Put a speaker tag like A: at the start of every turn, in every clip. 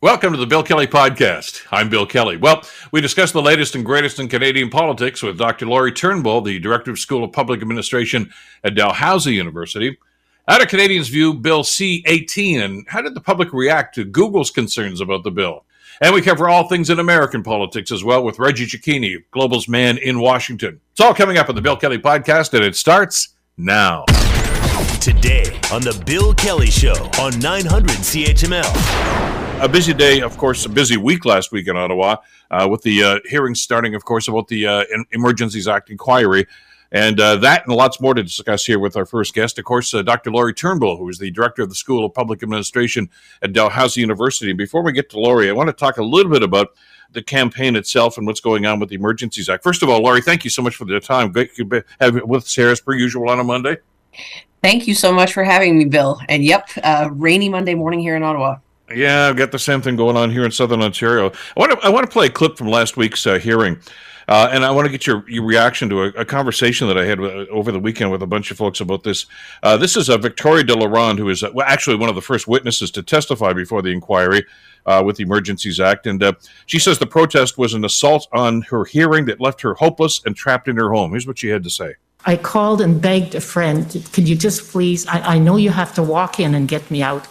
A: Welcome to the Bill Kelly Podcast. I'm Bill Kelly. Well, we discuss the latest and greatest in Canadian politics with Dr. Lori Turnbull, the Director of School of Public Administration at Dalhousie University. How do Canadians view Bill C 18 and how did the public react to Google's concerns about the bill? And we cover all things in American politics as well with Reggie Cecchini, Global's man in Washington. It's all coming up on the Bill Kelly Podcast, and it starts now.
B: Today on the Bill Kelly Show on 900 CHML
A: a busy day, of course, a busy week last week in Ottawa uh, with the uh, hearings starting, of course, about the uh, Emergencies Act inquiry. And uh, that and lots more to discuss here with our first guest, of course, uh, Dr. Lori Turnbull, who is the director of the School of Public Administration at Dalhousie University. Before we get to Lori, I want to talk a little bit about the campaign itself and what's going on with the Emergencies Act. First of all, Lori, thank you so much for the time. Great to have you with us here as per usual on a Monday.
C: Thank you so much for having me, Bill. And yep, uh, rainy Monday morning here in Ottawa.
A: Yeah, I've got the same thing going on here in Southern Ontario. I want to I want to play a clip from last week's uh, hearing. Uh, and I want to get your, your reaction to a, a conversation that I had with, over the weekend with a bunch of folks about this. Uh, this is uh, Victoria de la Ronde, who is uh, actually one of the first witnesses to testify before the inquiry uh, with the Emergencies Act. And uh, she says the protest was an assault on her hearing that left her hopeless and trapped in her home. Here's what she had to say.
D: I called and begged a friend, could you just please, I, I know you have to walk in and get me out.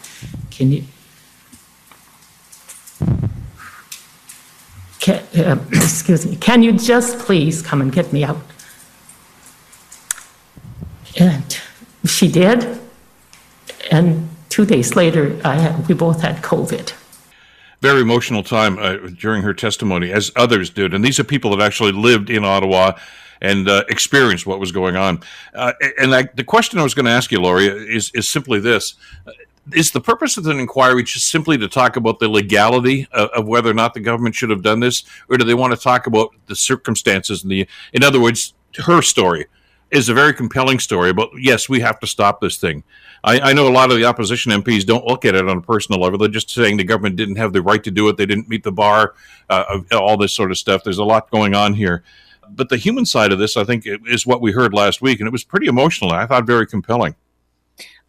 D: Can you, Can, uh, excuse me, can you just please come and get me out? And she did. And two days later, had, we both had COVID.
A: Very emotional time uh, during her testimony, as others did. And these are people that actually lived in Ottawa and uh, experienced what was going on. Uh, and I, the question I was going to ask you, Lori, is, is simply this is the purpose of an inquiry just simply to talk about the legality of, of, whether or not the government should have done this, or do they want to talk about the circumstances and the, in other words, her story is a very compelling story. But yes, we have to stop this thing. I, I, know a lot of the opposition MPs don't look at it on a personal level. They're just saying the government didn't have the right to do it. They didn't meet the bar, uh, all this sort of stuff. There's a lot going on here. But the human side of this, I think, is what we heard last week, and it was pretty emotional. I thought very compelling.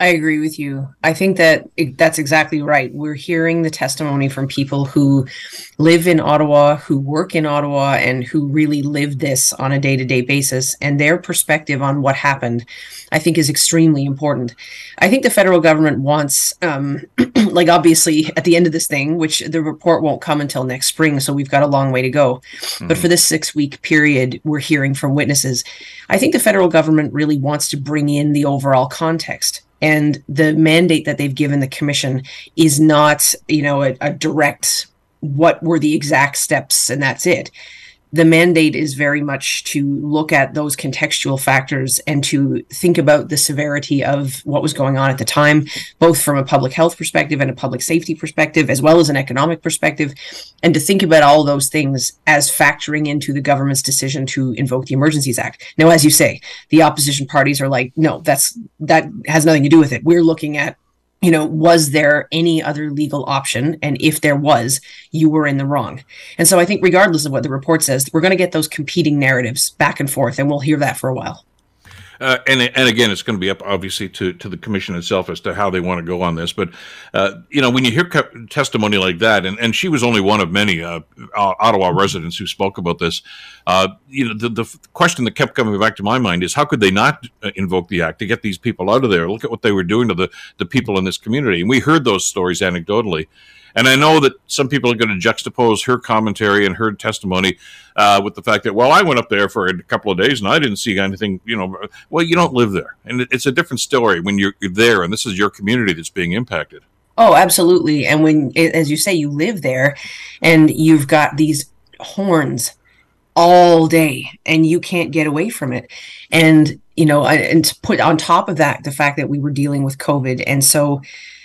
C: I agree with you. I think that that's exactly right. We're hearing the testimony from people who live in Ottawa, who work in Ottawa, and who really live this on a day to day basis. And their perspective on what happened, I think, is extremely important. I think the federal government wants, um, like, obviously, at the end of this thing, which the report won't come until next spring, so we've got a long way to go. Mm-hmm. But for this six week period, we're hearing from witnesses. I think the federal government really wants to bring in the overall context and the mandate that they've given the commission is not you know a, a direct what were the exact steps and that's it the mandate is very much to look at those contextual factors and to think about the severity of what was going on at the time, both from a public health perspective and a public safety perspective, as well as an economic perspective, and to think about all those things as factoring into the government's decision to invoke the Emergencies Act. Now, as you say, the opposition parties are like, no, that's that has nothing to do with it. We're looking at you know, was there any other legal option? And if there was, you were in the wrong. And so I think, regardless of what the report says, we're going to get those competing narratives back and forth, and we'll hear that for a while.
A: Uh, and and again, it's going to be up obviously to, to the commission itself as to how they want to go on this. But uh, you know, when you hear co- testimony like that, and, and she was only one of many uh, Ottawa residents who spoke about this. Uh, you know, the, the question that kept coming back to my mind is how could they not uh, invoke the act to get these people out of there? Look at what they were doing to the the people in this community, and we heard those stories anecdotally. And I know that some people are going to juxtapose her commentary and her testimony uh, with the fact that, well, I went up there for a couple of days and I didn't see anything, you know. Well, you don't live there. And it's a different story when you're, you're there and this is your community that's being impacted.
C: Oh, absolutely. And when, as you say, you live there and you've got these horns all day and you can't get away from it. And, you know, and to put on top of that, the fact that we were dealing with COVID. And so,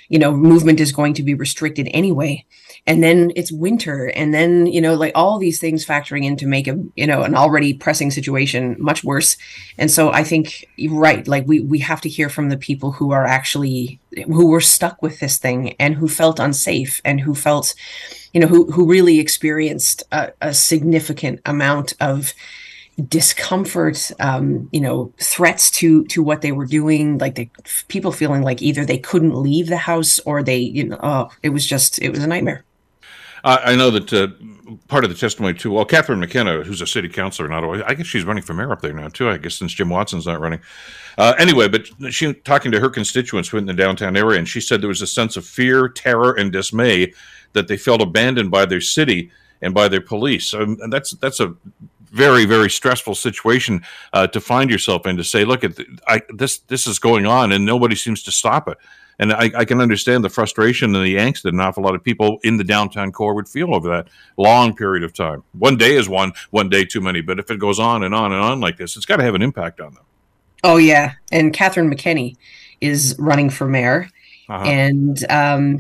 C: you know movement is going to be restricted anyway. And then it's winter and then you know like all these things factoring in to make a you know an already pressing situation much worse. And so i think you're right like we we have to hear from the people who are actually who were stuck with this thing and who felt unsafe and who felt you know who who really experienced a, a significant amount of discomfort um, you know threats to to what they were doing like the people feeling like either they couldn't leave the house or they you know oh, it was just it was a nightmare
A: I, know that uh, part of the testimony too. Well, Catherine McKenna, who's a city councilor in Ottawa, I guess she's running for mayor up there now too. I guess since Jim Watson's not running. Uh, anyway, but she talking to her constituents who in the downtown area, and she said there was a sense of fear, terror, and dismay that they felt abandoned by their city and by their police. Um, and that's that's a very very stressful situation uh, to find yourself in. To say, look at I, this this is going on, and nobody seems to stop it. And I, I, can understand the frustration and the angst that an awful lot of people in the downtown core would feel over that long period of time. One day is one, one day too many. But if it goes on and on and on like this, it's got to have an impact on them.
C: Oh yeah, and Catherine McKenney is running for mayor, uh-huh. and um,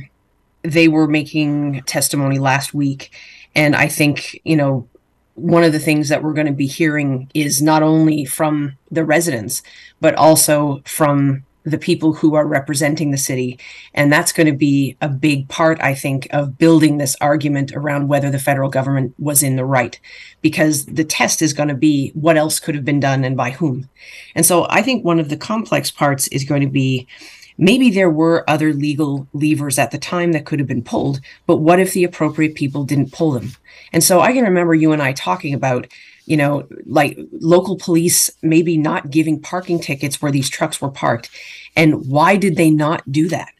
C: they were making testimony last week, and I think you know one of the things that we're going to be hearing is not only from the residents but also from the people who are representing the city. And that's going to be a big part, I think, of building this argument around whether the federal government was in the right, because the test is going to be what else could have been done and by whom. And so I think one of the complex parts is going to be maybe there were other legal levers at the time that could have been pulled, but what if the appropriate people didn't pull them? And so I can remember you and I talking about you know, like local police maybe not giving parking tickets where these trucks were parked. And why did they not do that?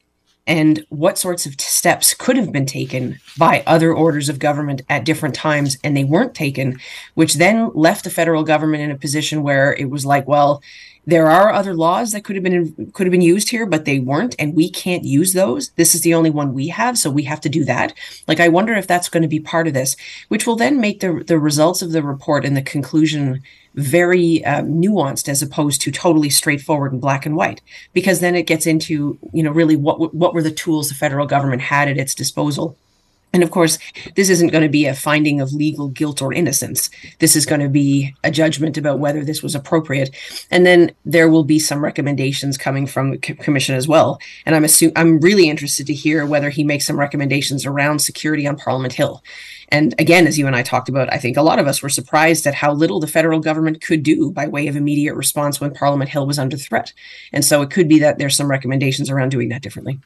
C: And what sorts of steps could have been taken by other orders of government at different times and they weren't taken, which then left the federal government in a position where it was like, well, there are other laws that could have been could have been used here but they weren't and we can't use those. This is the only one we have so we have to do that. Like i wonder if that's going to be part of this which will then make the the results of the report and the conclusion very uh, nuanced as opposed to totally straightforward and black and white. Because then it gets into you know really what what were the tools the federal government had at its disposal and of course, this isn't going to be a finding of legal guilt or innocence. This is going to be a judgment about whether this was appropriate. And then there will be some recommendations coming from the commission as well. And I'm assume I'm really interested to hear whether he makes some recommendations around security on Parliament Hill. And again, as you and I talked about, I think a lot of us were surprised at how little the federal government could do by way of immediate response when Parliament Hill was under threat. And so it could be that there's some recommendations around doing that differently.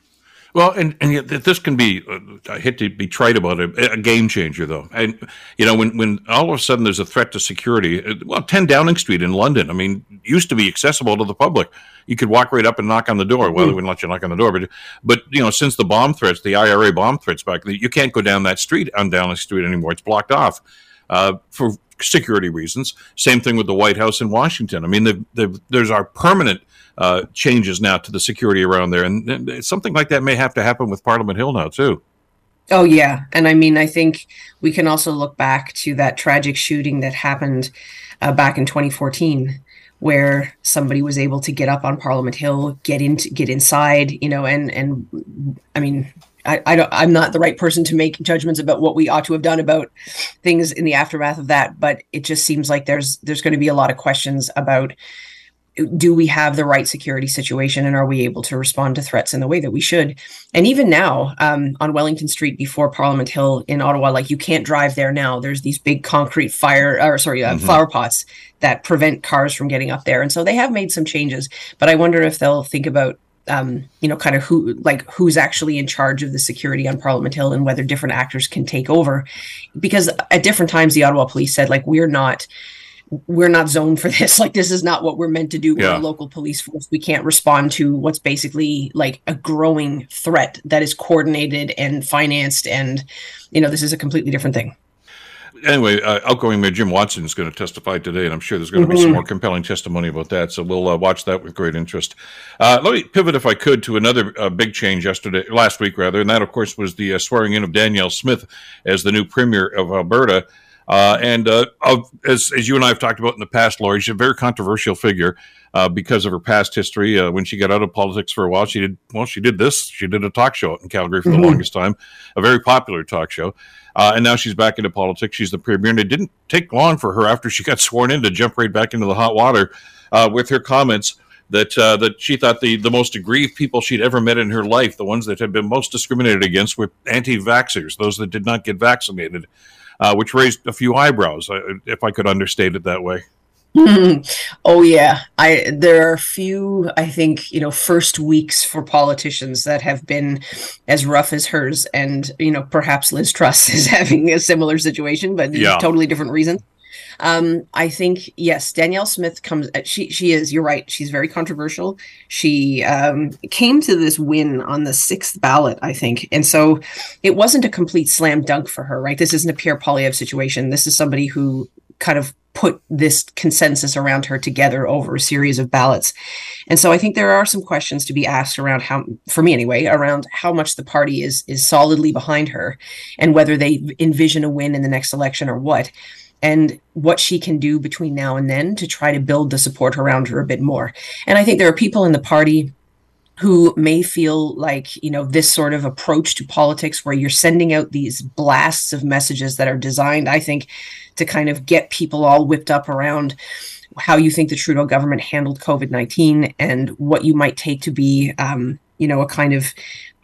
A: Well, and, and yet this can be, uh, I hate to be trite about it, a game changer, though. And, you know, when, when all of a sudden there's a threat to security, uh, well, 10 Downing Street in London, I mean, used to be accessible to the public. You could walk right up and knock on the door. Well, mm. they wouldn't let you knock on the door. But, but, you know, since the bomb threats, the IRA bomb threats back, you can't go down that street on Downing Street anymore. It's blocked off uh, for security reasons. Same thing with the White House in Washington. I mean, the, the, there's our permanent – uh, changes now to the security around there, and, and something like that may have to happen with Parliament Hill now too.
C: Oh yeah, and I mean, I think we can also look back to that tragic shooting that happened uh, back in 2014, where somebody was able to get up on Parliament Hill, get into, get inside, you know, and and I mean, I, I don't, I'm not the right person to make judgments about what we ought to have done about things in the aftermath of that, but it just seems like there's there's going to be a lot of questions about do we have the right security situation and are we able to respond to threats in the way that we should and even now um, on wellington street before parliament hill in ottawa like you can't drive there now there's these big concrete fire or sorry uh, mm-hmm. flower pots that prevent cars from getting up there and so they have made some changes but i wonder if they'll think about um, you know, kind of who, like, who's actually in charge of the security on Parliament Hill and whether different actors can take over. Because at different times, the Ottawa police said, like, we're not, we're not zoned for this. Like this is not what we're meant to do. We're a local police force. We can't respond to what's basically like a growing threat that is coordinated and financed. And you know, this is a completely different thing.
A: Anyway, uh, outgoing Mayor Jim Watson is going to testify today, and I'm sure there's going to be mm-hmm. some more compelling testimony about that. So we'll uh, watch that with great interest. Uh, let me pivot, if I could, to another uh, big change yesterday, last week rather, and that, of course, was the uh, swearing in of Danielle Smith as the new premier of Alberta. Uh, and uh, as, as you and I have talked about in the past, Lori, she's a very controversial figure uh, because of her past history. Uh, when she got out of politics for a while, she did well. She did this. She did a talk show in Calgary for mm-hmm. the longest time, a very popular talk show. Uh, and now she's back into politics. She's the premier, and it didn't take long for her after she got sworn in to jump right back into the hot water uh, with her comments that uh, that she thought the, the most aggrieved people she'd ever met in her life, the ones that had been most discriminated against, were anti-vaxxers, those that did not get vaccinated uh, which raised a few eyebrows, if I could understate it that way.
C: oh yeah, I there are a few I think you know first weeks for politicians that have been as rough as hers, and you know perhaps Liz Truss is having a similar situation, but yeah. totally different reasons. Um, I think yes, Danielle Smith comes. Uh, she she is. You're right. She's very controversial. She um, came to this win on the sixth ballot, I think, and so it wasn't a complete slam dunk for her. Right. This isn't a Pierre Poilievre situation. This is somebody who kind of put this consensus around her together over a series of ballots. And so I think there are some questions to be asked around how for me anyway around how much the party is is solidly behind her and whether they envision a win in the next election or what and what she can do between now and then to try to build the support around her a bit more. And I think there are people in the party who may feel like you know this sort of approach to politics where you're sending out these blasts of messages that are designed i think to kind of get people all whipped up around how you think the trudeau government handled covid-19 and what you might take to be um, you know a kind of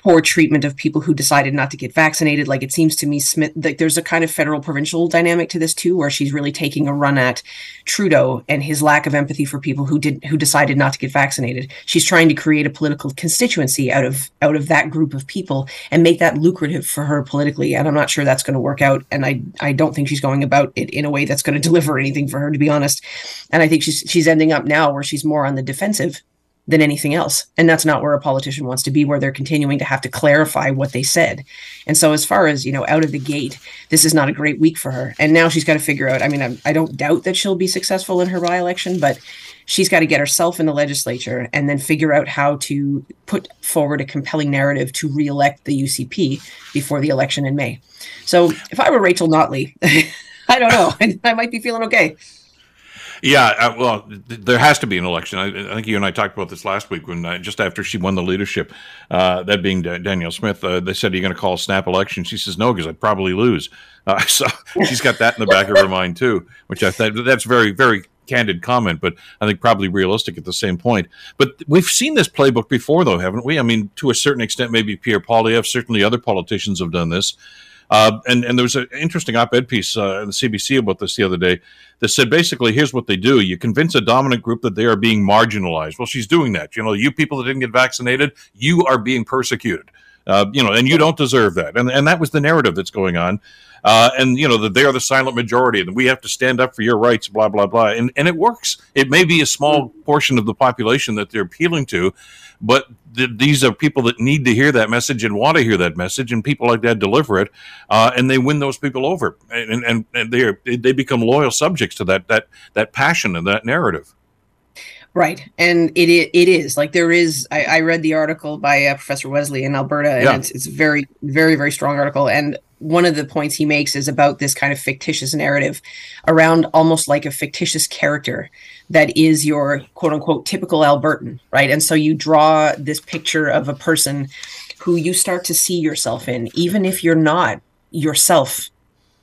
C: poor treatment of people who decided not to get vaccinated. Like it seems to me, Smith, like there's a kind of federal provincial dynamic to this too, where she's really taking a run at Trudeau and his lack of empathy for people who did who decided not to get vaccinated. She's trying to create a political constituency out of out of that group of people and make that lucrative for her politically. And I'm not sure that's going to work out. And I I don't think she's going about it in a way that's going to deliver anything for her, to be honest. And I think she's she's ending up now where she's more on the defensive than anything else. And that's not where a politician wants to be, where they're continuing to have to clarify what they said. And so, as far as, you know, out of the gate, this is not a great week for her. And now she's got to figure out I mean, I, I don't doubt that she'll be successful in her by election, but she's got to get herself in the legislature and then figure out how to put forward a compelling narrative to reelect the UCP before the election in May. So, if I were Rachel Notley, I don't know, I, I might be feeling okay.
A: Yeah, uh, well, th- there has to be an election. I, think you and I talked about this last week when uh, just after she won the leadership, uh, that being D- Danielle Smith, uh, they said, "Are you going to call a snap election?" She says, "No, because I'd probably lose." Uh, so she's got that in the back of her mind too, which I thought that's very, very candid comment, but I think probably realistic at the same point. But we've seen this playbook before, though, haven't we? I mean, to a certain extent, maybe Pierre Poilievre, certainly other politicians have done this. Uh, and and there was an interesting op-ed piece uh, in the CBC about this the other day that said basically here's what they do: you convince a dominant group that they are being marginalized. Well, she's doing that. You know, you people that didn't get vaccinated, you are being persecuted. Uh, you know, and you don't deserve that. And and that was the narrative that's going on. Uh, and you know that they are the silent majority, and we have to stand up for your rights, blah blah blah. And and it works. It may be a small portion of the population that they're appealing to, but th- these are people that need to hear that message and want to hear that message, and people like that deliver it, uh, and they win those people over, and and, and they are, they become loyal subjects to that that that passion and that narrative.
C: Right, and it it is like there is. I, I read the article by uh, Professor Wesley in Alberta, and yeah. it's it's very very very strong article. And one of the points he makes is about this kind of fictitious narrative around almost like a fictitious character that is your quote unquote typical Albertan, right? And so you draw this picture of a person who you start to see yourself in, even if you're not yourself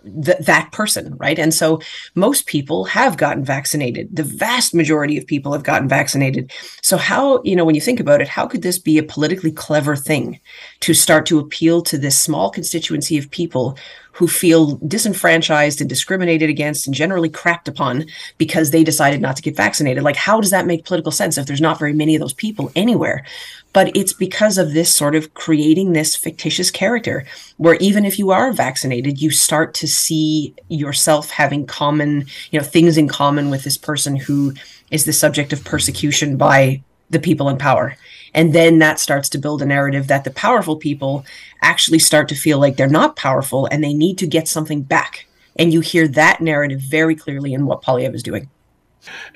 C: th- that person, right? And so most people have gotten vaccinated. The vast majority of people have gotten vaccinated. So, how, you know, when you think about it, how could this be a politically clever thing to start to appeal to this small constituency of people who feel disenfranchised and discriminated against and generally crapped upon because they decided not to get vaccinated? Like, how does that make political sense if there's not very many of those people anywhere? But it's because of this sort of creating this fictitious character where even if you are vaccinated you start to see yourself having common you know things in common with this person who is the subject of persecution by the people in power. And then that starts to build a narrative that the powerful people actually start to feel like they're not powerful and they need to get something back. And you hear that narrative very clearly in what Poilievre is doing.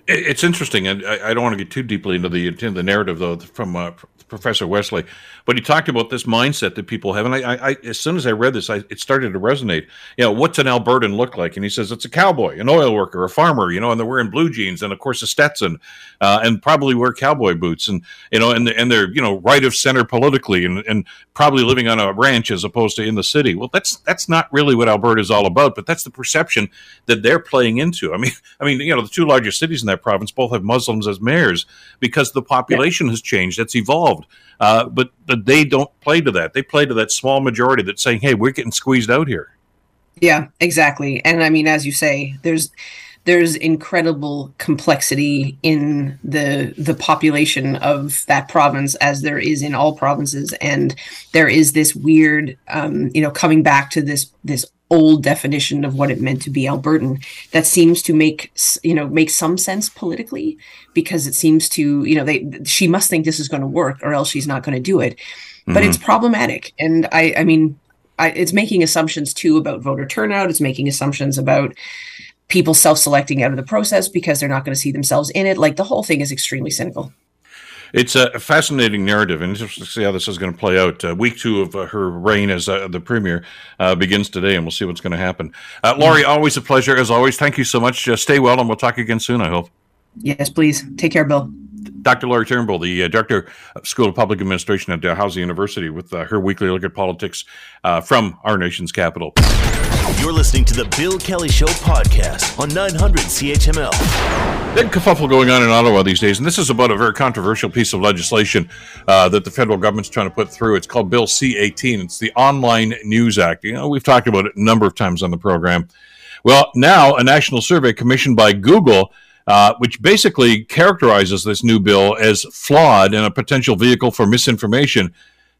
A: It's interesting, and I, don't want to get too deeply into the into the narrative though from uh, Professor Wesley, but he talked about this mindset that people have, and I, I, as soon as I read this, I, it started to resonate. You know, what's an Albertan look like? And he says it's a cowboy, an oil worker, a farmer. You know, and they're wearing blue jeans and of course a Stetson, uh, and probably wear cowboy boots, and you know, and and they're you know right of center politically, and and probably living on a ranch as opposed to in the city. Well, that's that's not really what Alberta is all about, but that's the perception that they're playing into. I mean, I mean, you know, the two largest cities in that province both have Muslims as mayors because the population yeah. has changed. It's evolved. Uh, but, but they don't play to that. They play to that small majority that's saying, hey, we're getting squeezed out here.
C: Yeah, exactly. And I mean, as you say, there's there's incredible complexity in the the population of that province as there is in all provinces. And there is this weird um, you know coming back to this this old definition of what it meant to be albertan that seems to make you know make some sense politically because it seems to you know they she must think this is going to work or else she's not going to do it. But mm-hmm. it's problematic. And i i mean I, it's making assumptions too about voter turnout. It's making assumptions about people self-selecting out of the process because they're not going to see themselves in it. Like the whole thing is extremely cynical.
A: It's a fascinating narrative, and interesting to see how this is going to play out. Uh, week two of uh, her reign as uh, the premier uh, begins today, and we'll see what's going to happen. Uh, Lori, always a pleasure as always. Thank you so much. Uh, stay well, and we'll talk again soon. I hope.
C: Yes, please. Take care, Bill.
A: Dr. Lori Turnbull, the uh, director of School of Public Administration at Dalhousie University, with uh, her weekly look at politics uh, from our nation's capital.
B: You're listening to the Bill Kelly Show podcast on 900 CHML.
A: Big kerfuffle going on in Ottawa these days, and this is about a very controversial piece of legislation uh, that the federal government's trying to put through. It's called Bill C 18. It's the Online News Act. You know, we've talked about it a number of times on the program. Well, now a national survey commissioned by Google uh, which basically characterizes this new bill as flawed and a potential vehicle for misinformation,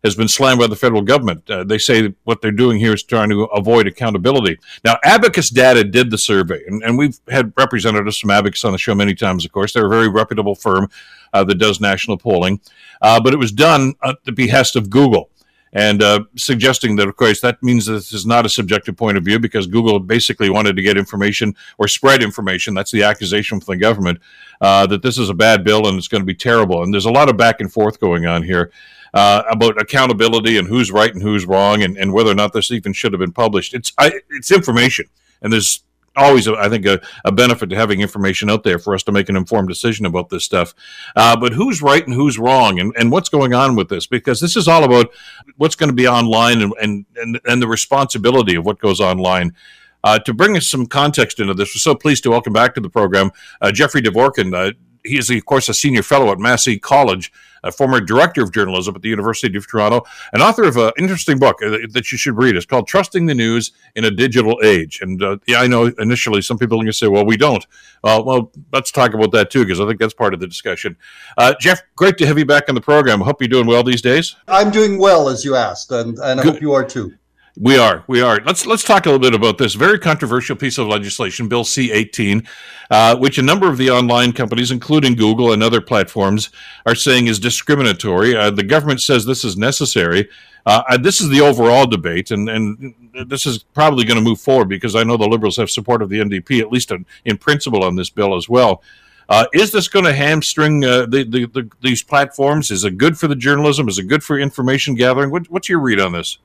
A: has been slammed by the federal government. Uh, they say what they're doing here is trying to avoid accountability. Now, Abacus Data did the survey, and, and we've had representatives from Abacus on the show many times, of course. They're a very reputable firm uh, that does national polling, uh, but it was done at the behest of Google and uh, suggesting that, of course, that means that this is not a subjective point of view because Google basically wanted to get information or spread information. That's the accusation from the government uh, that this is a bad bill and it's going to be terrible. And there's a lot of back and forth going on here. Uh, about accountability and who's right and who's wrong, and, and whether or not this even should have been published. It's I, it's information, and there's always, I think, a, a, benefit to having information out there for us to make an informed decision about this stuff. Uh, but who's right and who's wrong, and, and what's going on with this? Because this is all about what's going to be online and, and, and, and the responsibility of what goes online. Uh, to bring us some context into this, we're so pleased to welcome back to the program uh, Jeffrey Dvorkin. He is, of course, a senior fellow at Massey College, a former director of journalism at the University of Toronto, and author of an interesting book uh, that you should read. It's called Trusting the News in a Digital Age. And uh, yeah, I know initially some people are going to say, well, we don't. Uh, well, let's talk about that too, because I think that's part of the discussion. Uh, Jeff, great to have you back on the program. I hope you're doing well these days.
E: I'm doing well, as you asked, and, and I hope you are too.
A: We are, we are. Let's let's talk a little bit about this very controversial piece of legislation, Bill C-18, uh, which a number of the online companies, including Google and other platforms, are saying is discriminatory. Uh, the government says this is necessary. Uh, this is the overall debate, and and this is probably going to move forward because I know the Liberals have support of the NDP, at least in, in principle, on this bill as well. Uh, is this going to hamstring uh, the, the, the, these platforms? Is it good for the journalism? Is it good for information gathering? What, what's your read on this?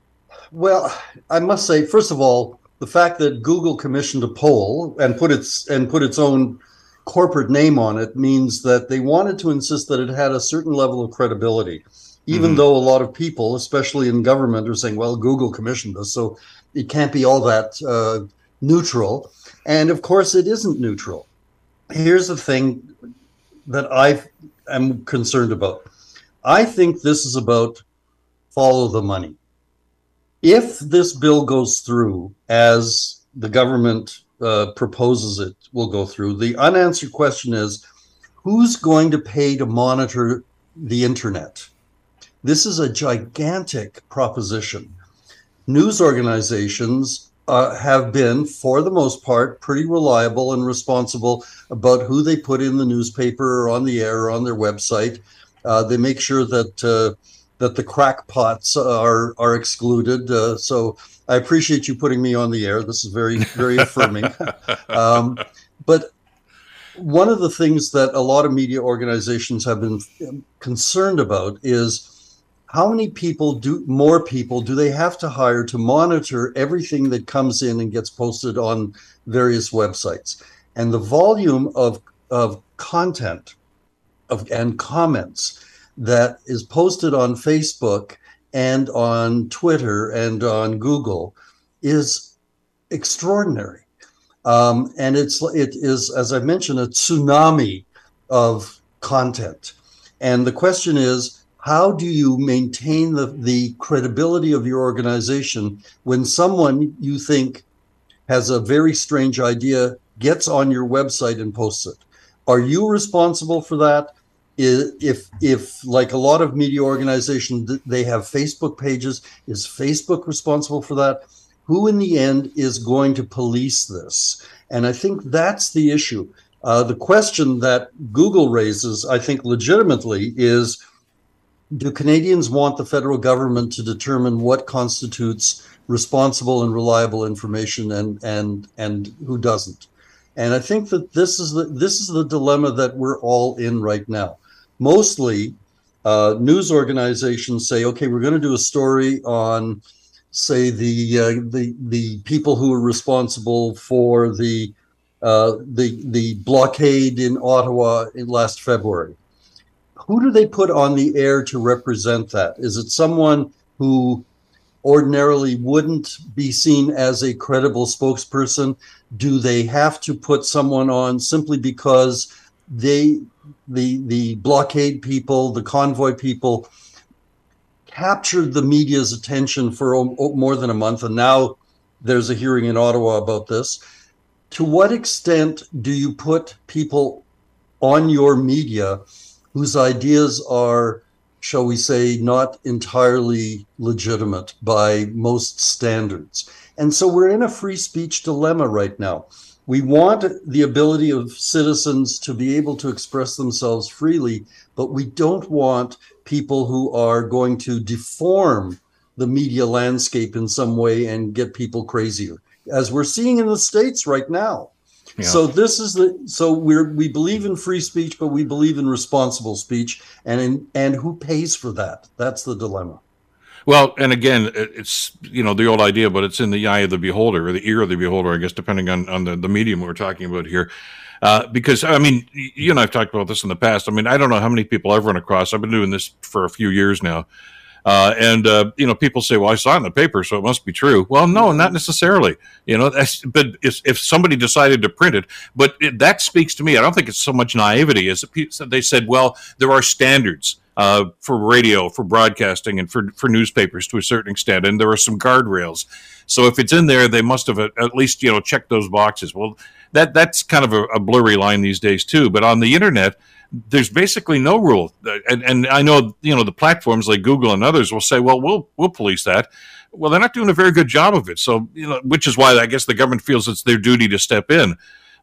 E: Well, I must say, first of all, the fact that Google commissioned a poll and put its and put its own corporate name on it means that they wanted to insist that it had a certain level of credibility, even mm-hmm. though a lot of people, especially in government, are saying, "Well, Google commissioned us, so it can't be all that uh, neutral." And of course, it isn't neutral. Here's the thing that I am concerned about. I think this is about follow the money if this bill goes through as the government uh, proposes it will go through, the unanswered question is who's going to pay to monitor the internet? This is a gigantic proposition. News organizations uh, have been, for the most part, pretty reliable and responsible about who they put in the newspaper or on the air or on their website. Uh, they make sure that uh, that the crackpots are are excluded. Uh, so I appreciate you putting me on the air. This is very very affirming. Um, but one of the things that a lot of media organizations have been concerned about is how many people do more people do they have to hire to monitor everything that comes in and gets posted on various websites and the volume of of content of and comments that is posted on Facebook and on Twitter and on Google is extraordinary. Um, and it's it is, as I mentioned, a tsunami of content. And the question is, how do you maintain the, the credibility of your organization when someone you think has a very strange idea gets on your website and posts it. Are you responsible for that? If if like a lot of media organizations, they have Facebook pages, is Facebook responsible for that? Who in the end is going to police this? And I think that's the issue. Uh, the question that Google raises, I think legitimately, is do Canadians want the federal government to determine what constitutes responsible and reliable information and and and who doesn't? And I think that this is the this is the dilemma that we're all in right now. Mostly, uh, news organizations say, okay, we're going to do a story on, say, the uh, the the people who are responsible for the uh, the the blockade in Ottawa in last February. Who do they put on the air to represent that? Is it someone who ordinarily wouldn't be seen as a credible spokesperson? Do they have to put someone on simply because they the the blockade people, the convoy people captured the media's attention for more than a month and now there's a hearing in Ottawa about this to what extent do you put people on your media whose ideas are, shall we say, not entirely legitimate by most standards? And so we're in a free speech dilemma right now. We want the ability of citizens to be able to express themselves freely, but we don't want people who are going to deform the media landscape in some way and get people crazier as we're seeing in the states right now. Yeah. So this is the so we're we believe in free speech, but we believe in responsible speech, and in and who pays for that? That's the dilemma.
A: Well, and again, it's you know the old idea, but it's in the eye of the beholder or the ear of the beholder, I guess, depending on on the, the medium we're talking about here. Uh, because I mean, you and I've talked about this in the past. I mean, I don't know how many people I've run across. I've been doing this for a few years now uh, and uh, you know, people say, "Well, I saw it in the paper, so it must be true." Well, no, not necessarily. You know, but if, if, somebody decided to print it, but it, that speaks to me. I don't think it's so much naivety as they said. Well, there are standards. Uh, for radio, for broadcasting, and for, for newspapers to a certain extent, and there are some guardrails. So if it's in there, they must have at least you know checked those boxes. Well, that that's kind of a, a blurry line these days too. But on the internet, there's basically no rule. And, and I know, you know, the platforms like Google and others will say, well, we'll, we'll police that. Well, they're not doing a very good job of it. So, you know, which is why I guess the government feels it's their duty to step in.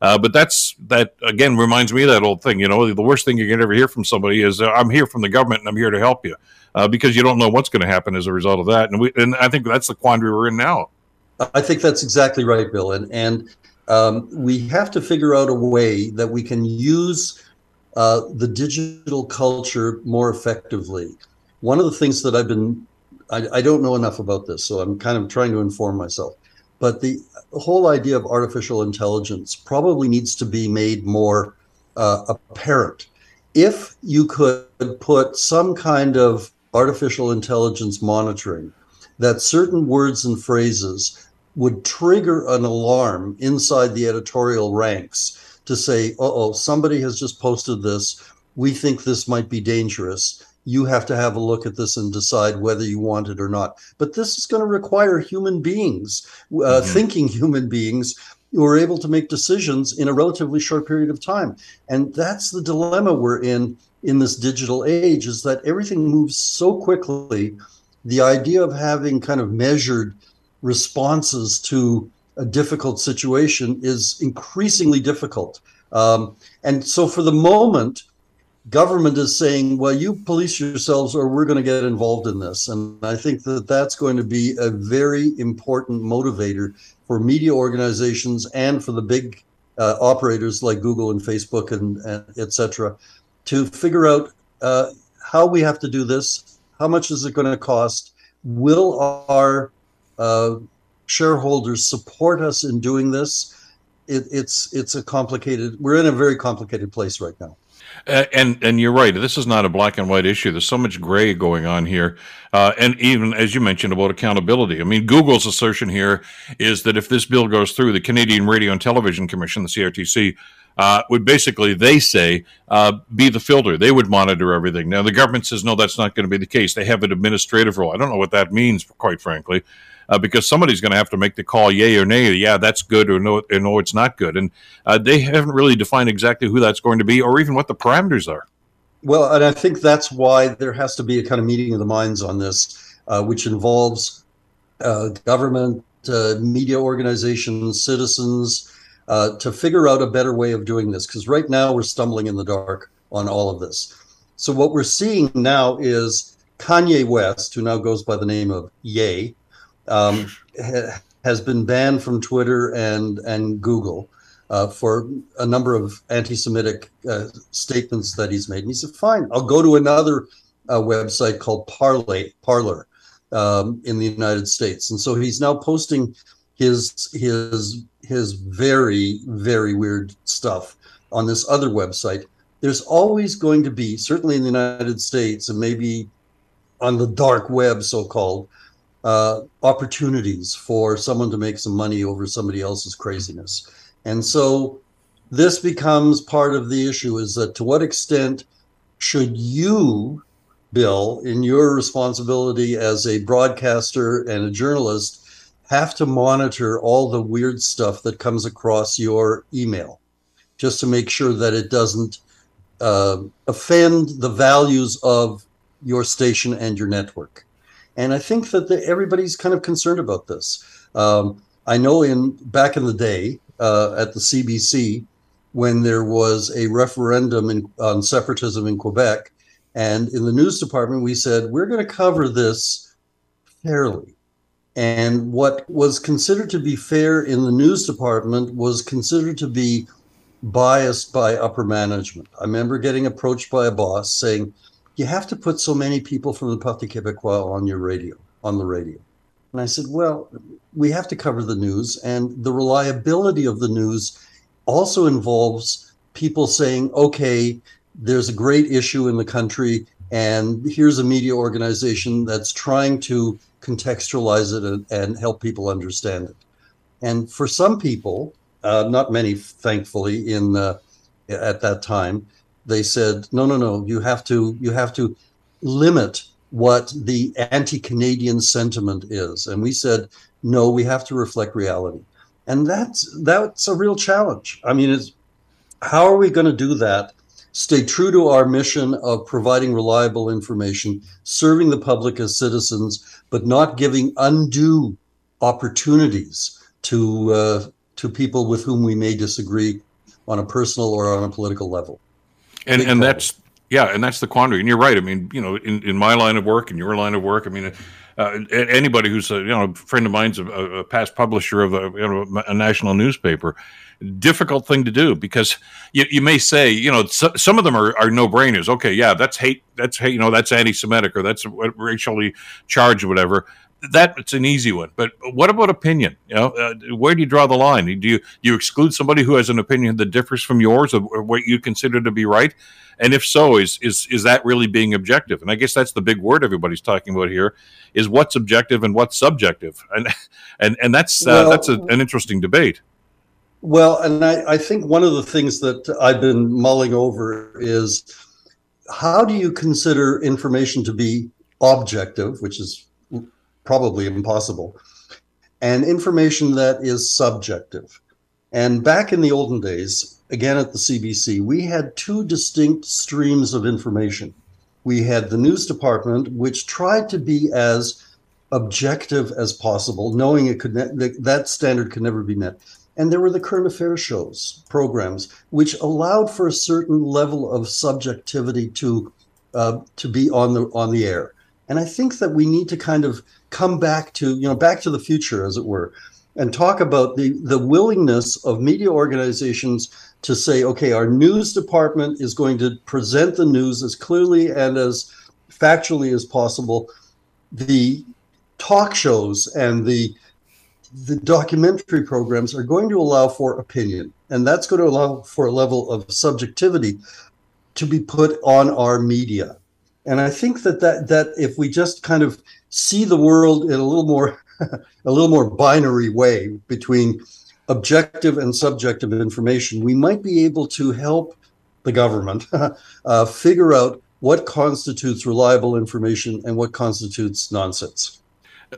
A: Uh, but that's that again reminds me of that old thing. You know, the worst thing you can ever hear from somebody is, uh, "I'm here from the government and I'm here to help you," uh, because you don't know what's going to happen as a result of that. And we, and I think that's the quandary we're in now.
E: I think that's exactly right, Bill. And and um, we have to figure out a way that we can use uh, the digital culture more effectively. One of the things that I've been, I, I, don't know enough about this, so I'm kind of trying to inform myself. But the whole idea of artificial intelligence probably needs to be made more uh, apparent. If you could put some kind of artificial intelligence monitoring that certain words and phrases would trigger an alarm inside the editorial ranks to say, oh, somebody has just posted this. We think this might be dangerous. You have to have a look at this and decide whether you want it or not. But this is going to require human beings, uh, mm-hmm. thinking human beings, who are able to make decisions in a relatively short period of time. And that's the dilemma we're in in this digital age is that everything moves so quickly. The idea of having kind of measured responses to a difficult situation is increasingly difficult. Um, and so, for the moment, government is saying, well, you police yourselves or we're going to get involved in this. And I think that that's going to be a very important motivator for media organizations and for the big uh, operators like Google and Facebook and, and et cetera to figure out uh, how we have to do this. How much is it going to cost? Will our uh, shareholders support us in doing this, it, it's it's a complicated. We're in a very complicated place right now.
A: Uh, and and you're right. This is not a black and white issue. There's so much gray going on here, uh, and even as you mentioned about accountability. I mean, Google's assertion here is that if this bill goes through, the Canadian Radio and Television Commission, the CRTC, uh, would basically they say uh, be the filter. They would monitor everything. Now the government says no, that's not going to be the case. They have an administrative role. I don't know what that means, quite frankly. Uh, because somebody's going to have to make the call, yay or nay. Yeah, that's good, or no, or no, it's not good. And uh, they haven't really defined exactly who that's going to be, or even what the parameters are.
E: Well, and I think that's why there has to be a kind of meeting of the minds on this, uh, which involves uh, government, uh, media organizations, citizens, uh, to figure out a better way of doing this. Because right now we're stumbling in the dark on all of this. So what we're seeing now is Kanye West, who now goes by the name of Ye, um, ha- has been banned from Twitter and and Google uh, for a number of anti-Semitic uh, statements that he's made. And he said, "Fine, I'll go to another uh, website called Parlay Parler um, in the United States." And so he's now posting his his his very very weird stuff on this other website. There's always going to be, certainly in the United States, and maybe on the dark web, so-called. Uh, opportunities for someone to make some money over somebody else's craziness. And so this becomes part of the issue is that to what extent should you, Bill, in your responsibility as a broadcaster and a journalist, have to monitor all the weird stuff that comes across your email just to make sure that it doesn't uh, offend the values of your station and your network? And I think that the, everybody's kind of concerned about this. Um, I know in back in the day, uh, at the CBC when there was a referendum in, on separatism in Quebec. And in the news department, we said, we're going to cover this fairly. And what was considered to be fair in the news department was considered to be biased by upper management. I remember getting approached by a boss saying, You have to put so many people from the Parti Québécois on your radio, on the radio. And I said, Well, we have to cover the news, and the reliability of the news also involves people saying, okay, there's a great issue in the country, and here's a media organization that's trying to contextualize it and, and help people understand it. And for some people, uh, not many, thankfully, in uh, at that time, they said, no, no, no, you have to you have to limit what the anti-Canadian sentiment is. And we said, no, we have to reflect reality. And that's that's a real challenge. I mean, it's how are we going to do that? Stay true to our mission of providing reliable information, serving the public as citizens, but not giving undue opportunities to uh, to people with whom we may disagree on a personal or on a political level.
A: And Big and problem. that's yeah, and that's the quandary. And you're right. I mean, you know, in, in my line of work and your line of work, I mean, uh, anybody who's a you know a friend of mine's a, a past publisher of a, you know, a national newspaper, difficult thing to do because you, you may say you know so, some of them are, are no brainers. Okay, yeah, that's hate. That's hate. You know, that's anti-Semitic or that's racially charged or whatever that it's an easy one. But what about opinion? You know, uh, where do you draw the line? Do you do you exclude somebody who has an opinion that differs from yours, or, or what you consider to be right? And if so, is is is that really being objective? And I guess that's the big word everybody's talking about here: is what's objective and what's subjective, and and and that's uh, well, that's a, an interesting debate.
E: Well, and I, I think one of the things that I've been mulling over is how do you consider information to be objective, which is probably impossible, and information that is subjective. And back in the olden days, again at the CBC, we had two distinct streams of information. We had the news department, which tried to be as objective as possible, knowing it could ne- that standard could never be met. And there were the current affairs shows, programs, which allowed for a certain level of subjectivity to uh, to be on the on the air. And I think that we need to kind of come back to, you know, back to the future, as it were, and talk about the, the willingness of media organizations to say, okay, our news department is going to present the news as clearly and as factually as possible. The talk shows and the the documentary programs are going to allow for opinion, and that's going to allow for a level of subjectivity to be put on our media. And I think that that that if we just kind of see the world in a little more a little more binary way between objective and subjective information, we might be able to help the government uh, figure out what constitutes reliable information and what constitutes nonsense.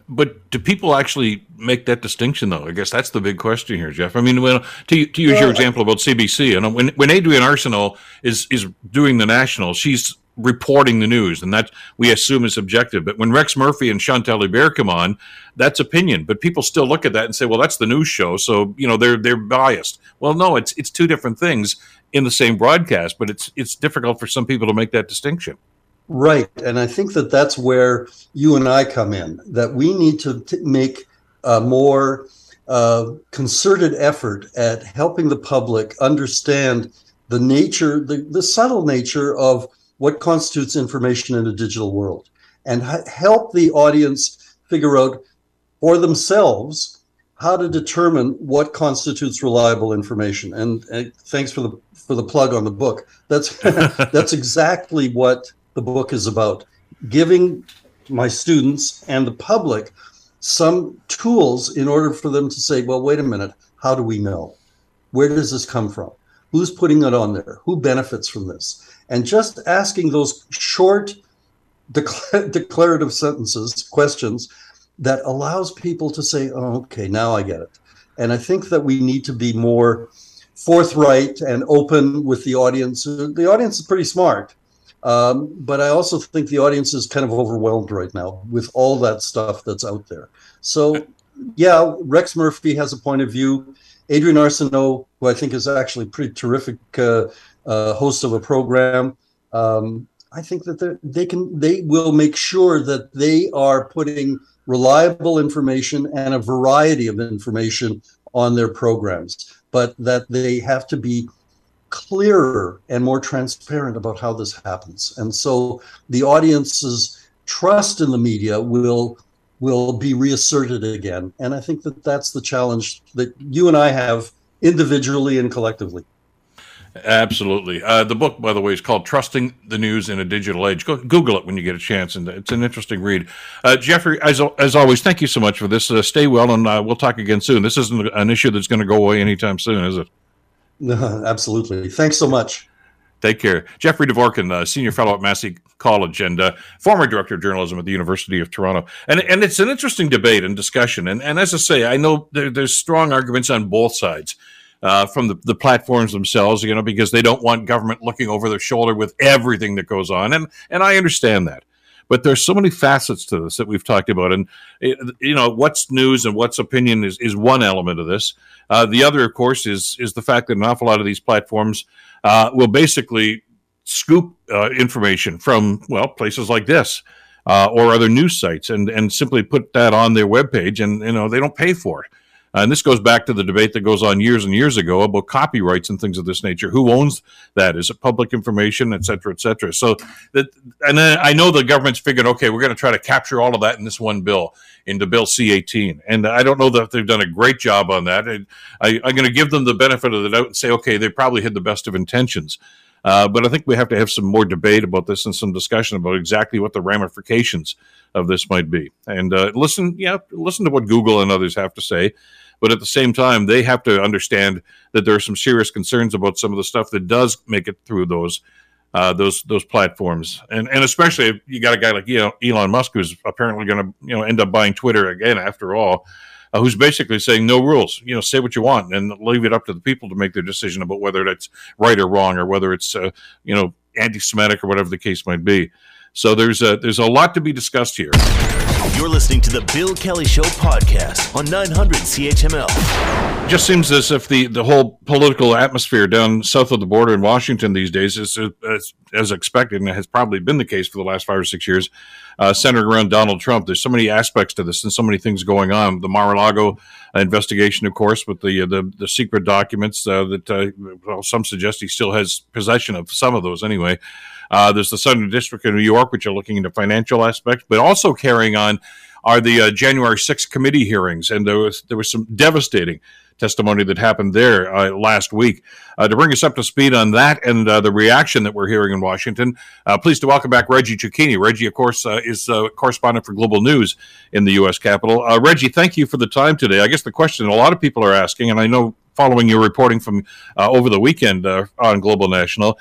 A: But do people actually make that distinction, though? I guess that's the big question here, Jeff. I mean, well, to, to use your example about CBC, and when when Adrienne Arsenault is is doing the national, she's reporting the news, and that we assume is objective. But when Rex Murphy and Chantal Hébert come on, that's opinion. But people still look at that and say, "Well, that's the news show, so you know they're they're biased." Well, no, it's it's two different things in the same broadcast, but it's it's difficult for some people to make that distinction.
E: Right. And I think that that's where you and I come in, that we need to t- make a more uh, concerted effort at helping the public understand the nature, the, the subtle nature of what constitutes information in a digital world and help the audience figure out for themselves how to determine what constitutes reliable information. And, and thanks for the for the plug on the book. That's that's exactly what the book is about giving my students and the public some tools in order for them to say, well, wait a minute, how do we know? Where does this come from? Who's putting it on there? Who benefits from this? And just asking those short, declarative sentences, questions that allows people to say, oh, okay, now I get it. And I think that we need to be more forthright and open with the audience. The audience is pretty smart. Um, but I also think the audience is kind of overwhelmed right now with all that stuff that's out there. So, yeah, Rex Murphy has a point of view. Adrienne Arsenault, who I think is actually a pretty terrific uh, uh, host of a program, um, I think that they can they will make sure that they are putting reliable information and a variety of information on their programs, but that they have to be clearer and more transparent about how this happens. And so the audience's trust in the media will will be reasserted again. And I think that that's the challenge that you and I have individually and collectively.
A: Absolutely. Uh, the book, by the way, is called "Trusting the News in a Digital Age." Go, Google it when you get a chance, and it's an interesting read. Uh, Jeffrey, as as always, thank you so much for this. Uh, stay well, and uh, we'll talk again soon. This isn't an issue that's going to go away anytime soon, is it?
E: No, absolutely. Thanks so much.
A: Take care. Jeffrey Dvorkin, uh, senior fellow at Massey College and uh, former director of journalism at the University of Toronto. And and it's an interesting debate and discussion. And and as I say, I know there, there's strong arguments on both sides. Uh, from the, the platforms themselves, you know, because they don't want government looking over their shoulder with everything that goes on, and and I understand that. But there's so many facets to this that we've talked about, and you know, what's news and what's opinion is is one element of this. Uh, the other, of course, is is the fact that an awful lot of these platforms uh, will basically scoop uh, information from well places like this uh, or other news sites and and simply put that on their webpage, and you know they don't pay for it. Uh, and this goes back to the debate that goes on years and years ago about copyrights and things of this nature. Who owns that? Is it public information, et cetera, et cetera? So that, and then I know the government's figured, okay, we're going to try to capture all of that in this one bill, into Bill C-18. And I don't know that they've done a great job on that. I, I'm going to give them the benefit of the doubt and say, okay, they probably had the best of intentions. Uh, but I think we have to have some more debate about this and some discussion about exactly what the ramifications of this might be. And uh, listen, yeah, listen to what Google and others have to say. But at the same time, they have to understand that there are some serious concerns about some of the stuff that does make it through those uh, those those platforms, and and especially if you got a guy like you know, Elon Musk who's apparently going to you know end up buying Twitter again after all. Uh, who's basically saying no rules. You know, say what you want and leave it up to the people to make their decision about whether that's right or wrong, or whether it's uh, you know anti-Semitic or whatever the case might be. So there's a there's a lot to be discussed here.
B: You're listening to the Bill Kelly Show podcast on 900 CHML.
A: It just seems as if the, the whole political atmosphere down south of the border in Washington these days is as, as expected, and has probably been the case for the last five or six years, uh, centered around Donald Trump. There's so many aspects to this and so many things going on. The Mar-a-Lago investigation, of course, with the uh, the, the secret documents uh, that uh, well, some suggest he still has possession of some of those anyway. There's the Southern District of New York, which are looking into financial aspects, but also carrying on are the January 6th committee hearings, and there was there was some devastating testimony that happened there uh, last week. Uh, to bring us up to speed on that and uh, the reaction that we're hearing in Washington, uh, pleased to welcome back Reggie Cecchini. Reggie, of course, is a correspondent for Global News in the U.S. Capitol. Reggie, thank you for the time today. I guess the question a lot of people are asking, and I know following your reporting from over the weekend on Global National,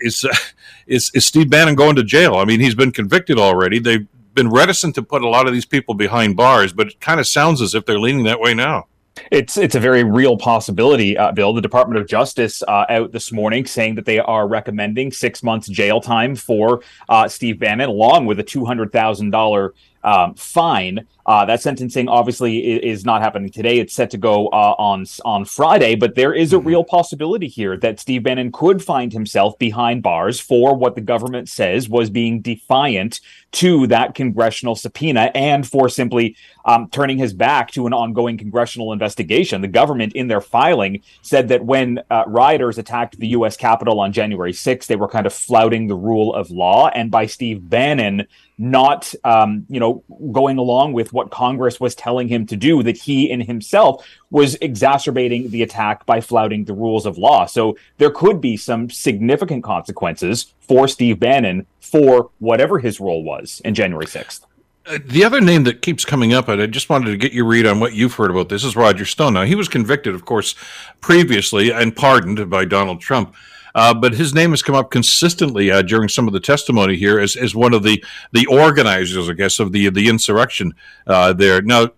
A: is, is is Steve Bannon going to jail? I mean, he's been convicted already. They've been reticent to put a lot of these people behind bars, but it kind of sounds as if they're leaning that way now.
F: It's it's a very real possibility, uh, Bill. The Department of Justice uh, out this morning saying that they are recommending six months jail time for uh, Steve Bannon, along with a two hundred thousand dollar um, fine. Uh, that sentencing obviously is, is, not happening today. It's set to go uh, on on Friday, but there is a mm-hmm. real possibility here that Steve Bannon could find himself behind bars for what the government says was being defiant to that congressional subpoena and for simply um, turning his back to an ongoing congressional investigation. The government, in their filing, said that when uh, rioters attacked the U.S. Capitol on January 6th, they were kind of flouting the rule of law, and by Steve Bannon not um, you know going along with what Congress was telling him to do that he in himself was exacerbating the attack by flouting the rules of law so there could be some significant consequences for Steve Bannon for whatever his role was in January 6th
A: uh, the other name that keeps coming up, and I just wanted to get your read on what you've heard about this, is Roger Stone. Now, he was convicted, of course, previously and pardoned by Donald Trump. Uh, but his name has come up consistently uh, during some of the testimony here as, as one of the, the organizers, I guess, of the the insurrection uh, there. Now,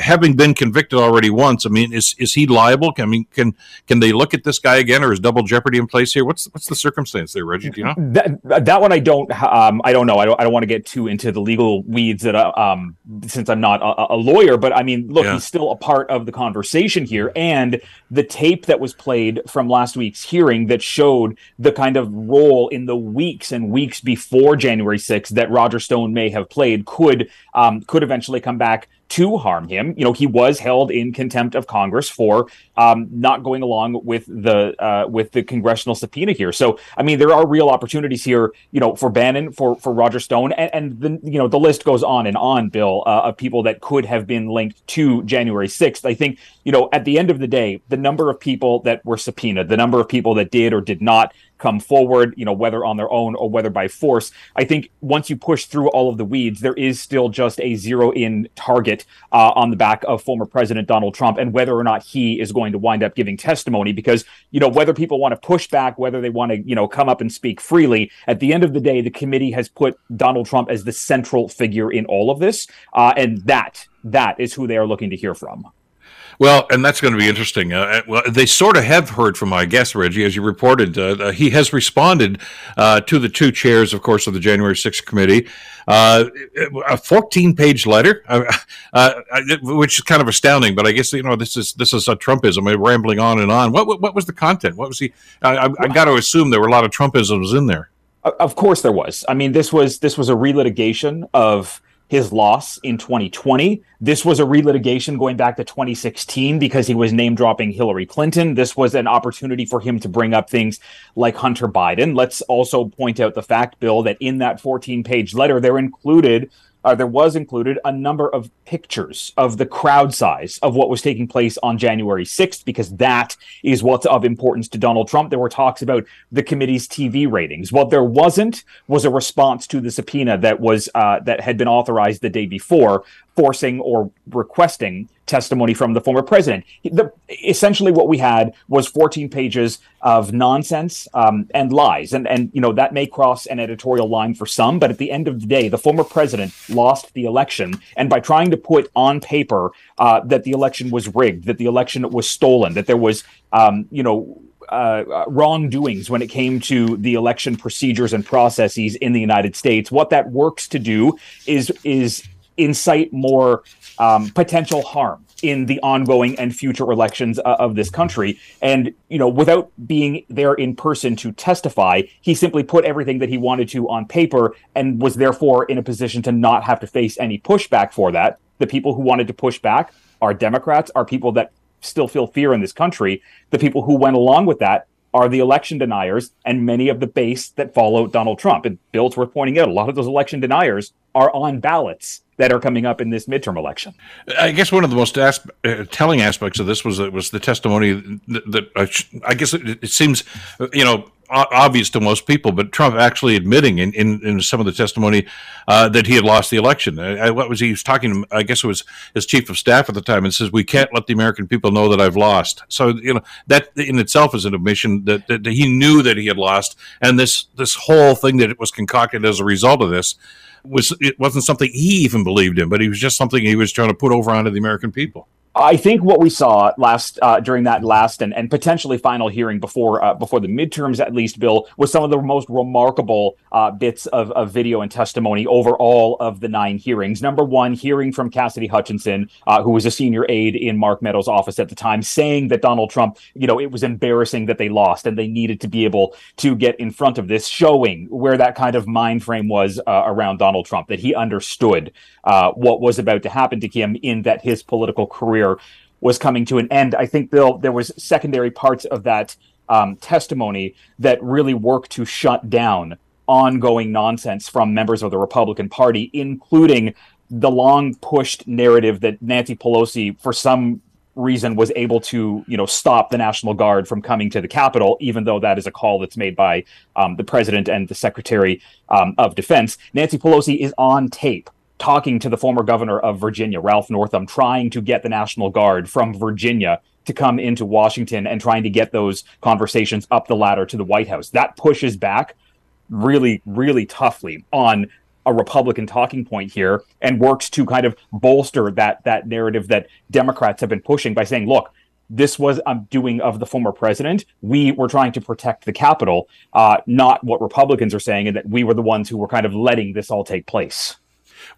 A: having been convicted already once, I mean, is is he liable? I mean, can can they look at this guy again, or is double jeopardy in place here? What's what's the circumstance there, Reggie? Do you know
F: that that one? I don't. Um, I don't know. I don't. I don't want to get too into the legal weeds that uh, um, since I'm not a, a, lawyer. But I mean, look, yeah. he's still a part of the conversation here, and the tape that was played from last week's hearing that showed the kind of role in the weeks and weeks before January 6th that Roger Stone may have played could um, could eventually come back to harm him. You know, he was held in contempt of Congress for um, not going along with the uh, with the congressional subpoena here. So, I mean, there are real opportunities here. You know, for Bannon, for for Roger Stone, and, and the you know the list goes on and on, Bill, uh, of people that could have been linked to January sixth. I think you know at the end of the day, the number of people that were subpoenaed, the number of people that did or did not come forward, you know, whether on their own or whether by force. I think once you push through all of the weeds, there is still just a zero in target uh, on the back of former President Donald Trump and whether or not he is going to wind up giving testimony. Because, you know, whether people want to push back, whether they want to, you know, come up and speak freely, at the end of the day, the committee has put Donald Trump as the central figure in all of this. Uh, and that, that is who they are looking to hear from.
A: Well, and that's going to be interesting. Uh, uh, well, they sort of have heard from my guest, Reggie, as you reported. Uh, uh, he has responded uh, to the two chairs, of course, of the January 6th committee. Uh, a 14 page letter, which is kind of astounding, but I guess, you know, this is this is a Trumpism, rambling on and on. What, what, what was the content? What was he? I, I, I got to assume there were a lot of Trumpisms in there.
F: Of course there was. I mean, this was this was a relitigation of his loss in 2020. This was a relitigation going back to 2016 because he was name dropping Hillary Clinton. This was an opportunity for him to bring up things like Hunter Biden. Let's also point out the fact, Bill, that in that 14 page letter, there included uh, there was included a number of pictures of the crowd size of what was taking place on January 6th, because that is what's of importance to Donald Trump. There were talks about the committee's TV ratings. What there wasn't was a response to the subpoena that was uh, that had been authorized the day before forcing or requesting testimony from the former president. The, essentially, what we had was 14 pages of nonsense um, and lies, and and you know that may cross an editorial line for some, but at the end of the day, the former president lost the election, and by trying to put on paper uh, that the election was rigged, that the election was stolen, that there was um, you know uh, uh, wrongdoings when it came to the election procedures and processes in the United States. What that works to do is is incite more um, potential harm in the ongoing and future elections uh, of this country. And, you know, without being there in person to testify, he simply put everything that he wanted to on paper and was therefore in a position to not have to face any pushback for that. The people who wanted to push back are Democrats, are people that still feel fear in this country. The people who went along with that are the election deniers and many of the base that follow Donald Trump. And Bill's worth pointing out a lot of those election deniers are on ballots that are coming up in this midterm election.
A: I guess one of the most uh, telling aspects of this was was the testimony that, that uh, I guess it, it, seems, you know, obvious to most people, but Trump actually admitting in, in, in some of the testimony uh, that he had lost the election. Uh, what was he, he was talking? I guess it was his chief of staff at the time, and says we can't let the American people know that I've lost. So you know that in itself is an admission that, that, that he knew that he had lost, and this this whole thing that it was concocted as a result of this was it wasn't something he even believed in, but it was just something he was trying to put over onto the American people.
F: I think what we saw last uh, during that last and, and potentially final hearing before uh, before the midterms, at least, Bill, was some of the most remarkable uh, bits of, of video and testimony over all of the nine hearings. Number one, hearing from Cassidy Hutchinson, uh, who was a senior aide in Mark Meadows' office at the time, saying that Donald Trump, you know, it was embarrassing that they lost and they needed to be able to get in front of this, showing where that kind of mind frame was uh, around Donald Trump, that he understood uh, what was about to happen to him in that his political career was coming to an end. I think Bill, there was secondary parts of that um, testimony that really worked to shut down ongoing nonsense from members of the Republican Party, including the long pushed narrative that Nancy Pelosi, for some reason, was able to, you know, stop the National Guard from coming to the Capitol, even though that is a call that's made by um, the president and the Secretary um, of Defense. Nancy Pelosi is on tape talking to the former governor of Virginia, Ralph Northam, trying to get the National Guard from Virginia to come into Washington and trying to get those conversations up the ladder to the White House. That pushes back really, really toughly on a Republican talking point here and works to kind of bolster that that narrative that Democrats have been pushing by saying, look, this was a doing of the former president. We were trying to protect the Capitol, uh, not what Republicans are saying, and that we were the ones who were kind of letting this all take place.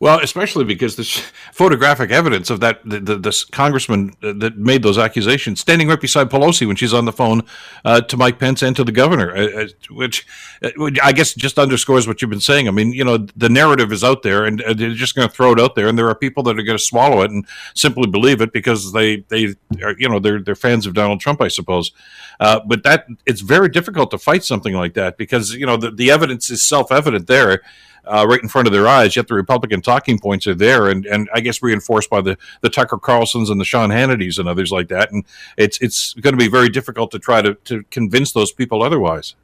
A: Well, especially because this photographic evidence of that the, the this congressman that made those accusations standing right beside Pelosi when she's on the phone uh, to Mike Pence and to the governor, uh, uh which, uh, which I guess just underscores what you've been saying. I mean, you know, the narrative is out there, and they're just going to throw it out there, and there are people that are going to swallow it and simply believe it because they they are you know they're they're fans of Donald Trump, I suppose. Uh, but that it's very difficult to fight something like that because you know the, the evidence is self evident there uh, right in front of their eyes. Yet the Republican talking points are there, and, and I guess reinforced by the, the Tucker Carlsons and the Sean Hannitys and others like that. And it's it's going to be very difficult to try to, to convince those people otherwise.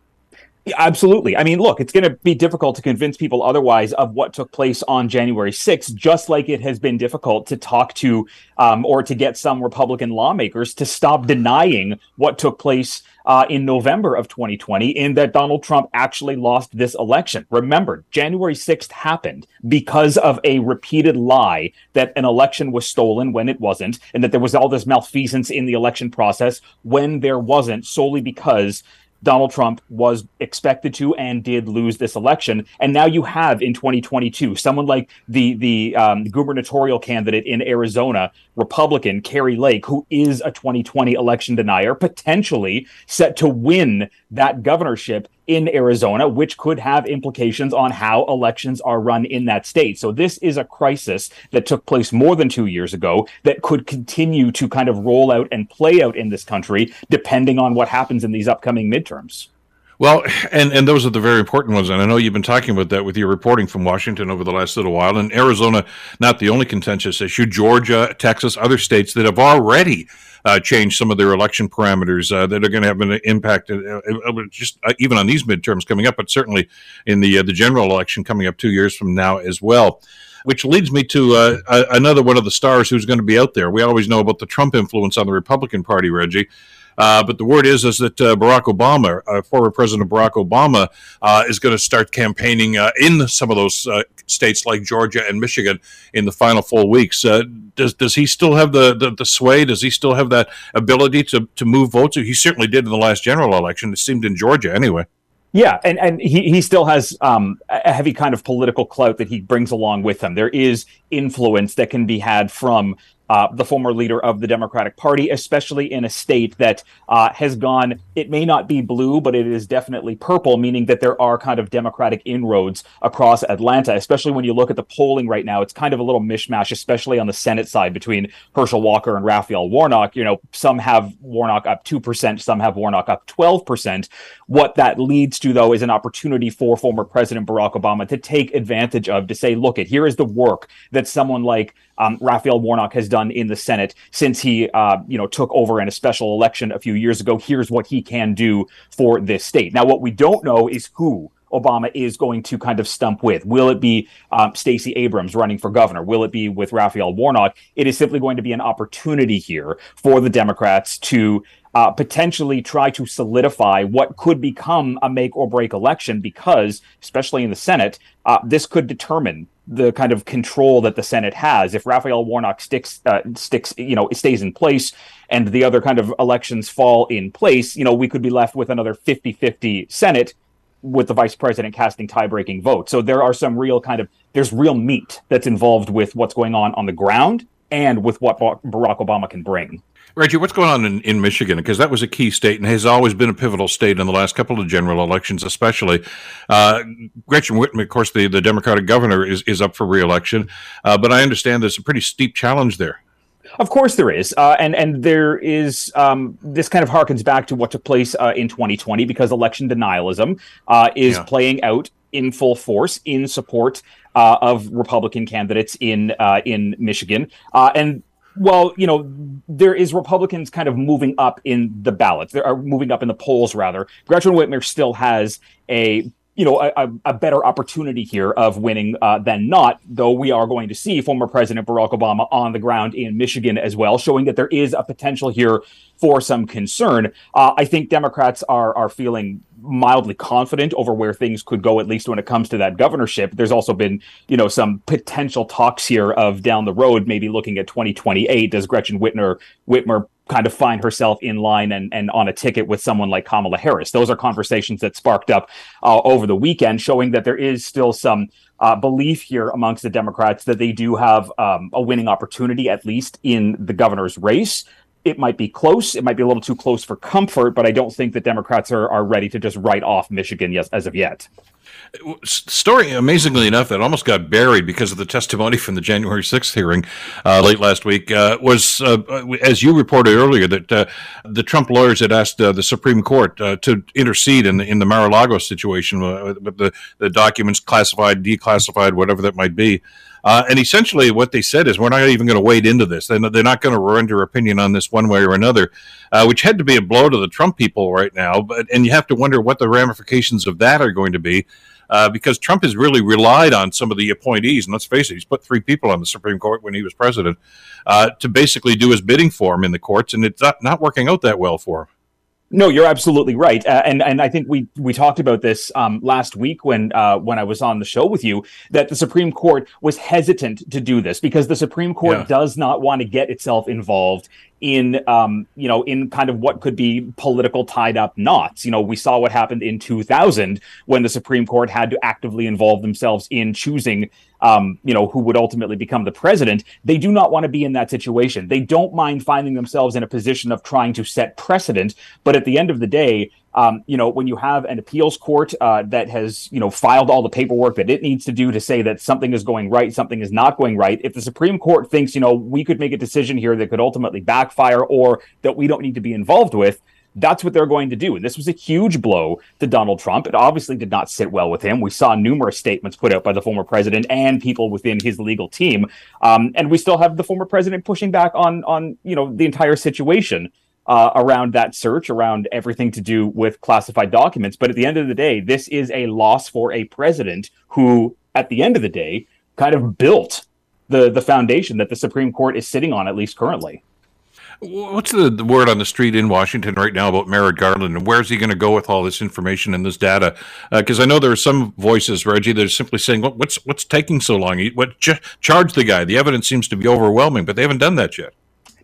F: Absolutely. I mean, look, it's going to be difficult to convince people otherwise of what took place on January 6th, just like it has been difficult to talk to um, or to get some Republican lawmakers to stop denying what took place uh, in November of 2020, in that Donald Trump actually lost this election. Remember, January 6th happened because of a repeated lie that an election was stolen when it wasn't, and that there was all this malfeasance in the election process when there wasn't, solely because Donald Trump was expected to and did lose this election. And now you have in 2022 someone like the the um, gubernatorial candidate in Arizona, Republican Kari Lake, who is a 2020 election denier, potentially set to win that governorship in Arizona, which could have implications on how elections are run in that state. So this is a crisis that took place more than two years ago that could continue to kind of roll out and play out in this country, depending on what happens in these upcoming midterms.
A: Well, and, and those are the very important ones. And I know you've been talking about that with your reporting from Washington over the last little while. And Arizona, not the only contentious issue, Georgia, Texas, other states that have already uh, changed some of their election parameters uh, that are going to have an impact, uh, uh just uh, even on these midterms coming up, but certainly in the uh, the general election coming up two years from now as well which leads me to uh, another one of the stars who's going to be out there. We always know about the Trump influence on the Republican Party, Reggie. Uh, but the word is is that uh, Barack Obama, uh, former President Barack Obama, is going to start campaigning in some of those states like Georgia and Michigan in the final four weeks. does does he still have the, the, the sway? Does he still have that ability to to move votes? He certainly did in the last general election. It seemed in Georgia anyway.
F: Yeah, and, and he, he still has um, a heavy kind of political clout that he brings along with him. There is influence that can be had from uh, the former leader of the Democratic Party, especially in a state that uh, has gone, it may not be blue, but it is definitely purple, meaning that there are kind of Democratic inroads across Atlanta, especially when you look at the polling right now. It's kind of a little mishmash, especially on the Senate side between Herschel Walker and Raphael Warnock. You know, some have Warnock up 2%, some have Warnock up 12%. What that leads to, though, is an opportunity for former President Barack Obama to take advantage of to say, look, it here is the work that someone like um, Raphael Warnock has done in the Senate since he, uh, you know, took over in a special election a few years ago. Here's what he can do for this state. Now, what we don't know is who Obama is going to kind of stump with. Will it be um, Stacey Abrams running for governor? Will it be with Raphael Warnock? It is simply going to be an opportunity here for the Democrats to uh, potentially try to solidify what could become a make or break election because, especially in the Senate, uh, this could determine the kind of control that the Senate has. If Raphael Warnock sticks, uh, sticks, you know, stays in place and the other kind of elections fall in place, you know, we could be left with another 50 50 Senate with the vice president casting tie-breaking votes. So there are some real kind of there's real meat that's involved with what's going on on the ground and with what Barack Obama can bring.
A: Reggie, what's going on in, in Michigan? Because that was a key state and has always been a pivotal state in the last couple of general elections, especially. Uh, Gretchen Whitmer, of course, the, the Democratic governor, is, is up for reelection. Uh, but I understand there's a pretty steep challenge there.
F: Of course, there is, uh, and and there is. Um, this kind of harkens back to what took place uh, in 2020 because election denialism uh, is yeah. playing out in full force in support uh, of Republican candidates in uh, in Michigan, uh, and well, you know, there is Republicans kind of moving up in the ballots. They are moving up in the polls, rather. Gretchen Whitmer still has a you know a, a, better opportunity here of winning uh, than not. Though we are going to see former President Barack Obama on the ground in Michigan as well, showing that there is a potential here for some concern. Uh, I think Democrats are are feeling mildly confident over where things could go, at least when it comes to that governorship. There's also been, you know, some potential talks here of down the road, maybe looking at 2028. Does Gretchen Whitmer Whitmer kind of find herself in line and, and on a ticket with someone like Kamala Harris. Those are conversations that sparked up uh, over the weekend, showing that there is still some uh, belief here amongst the Democrats that they do have um, a winning opportunity, at least in the governor's race. It might be close. It might be a little too close for comfort, but I don't think that Democrats are, are ready to just write off Michigan yes, as of yet
A: story, amazingly enough, that almost got buried because of the testimony from the January 6th hearing uh, late last week uh, was, uh, as you reported earlier, that uh, the Trump lawyers had asked uh, the Supreme Court uh, to intercede in the, in the Mar-a-Lago situation with the, the documents classified, declassified, whatever that might be. And essentially, what they said is, we're not even going to wade into this. They're not, they're not going to render opinion on this one way or another, which had to be a blow to the Trump people right now. But and you have to wonder what the ramifications of that are going to be uh, because Trump has really relied on some of the appointees, and let's face it, he's put three people on the Supreme Court when he was president uh, to basically do his bidding for him in the courts, and it's not, not working out that well for him.
F: No, you're absolutely right, uh, and and I think we we talked about this um, last week when uh, when I was on the show with you that the Supreme Court was hesitant to do this because the Supreme Court yeah. does not want to get itself involved in um, you know in kind of what could be political tied up knots. You know, we saw what happened in 2000 when the Supreme Court had to actively involve themselves in choosing um, you know, who would ultimately become the president, they do not want to be in that situation. They don't mind finding themselves in a position of trying to set precedent. But at the end of the day, um, you know, when you have an appeals court uh, that has, you know, filed all the paperwork that it needs to do to say that something is going right, something is not going right, if the Supreme Court thinks, you know, we could make a decision here that could ultimately backfire or that we don't need to be involved with, that's what they're going to do. And this was a huge blow to Donald Trump. It obviously did not sit well with him. We saw numerous statements put out by the former president and people within his legal team. Um, and we still have the former president pushing back on on you know the entire situation uh, around that search, around everything to do with classified documents. But at the end of the day, this is a loss for a president who, at the end of the day, kind of built the the foundation that the Supreme Court is sitting on, at least currently.
A: What's the, word on the street in Washington right now about Merrick Garland, and where's he going to go with all this information and this data? Because uh, I know there are some voices, Reggie, that are simply saying, well, "What's what's taking so long? What ch- charge the guy? The evidence seems to be overwhelming, but they haven't done that yet."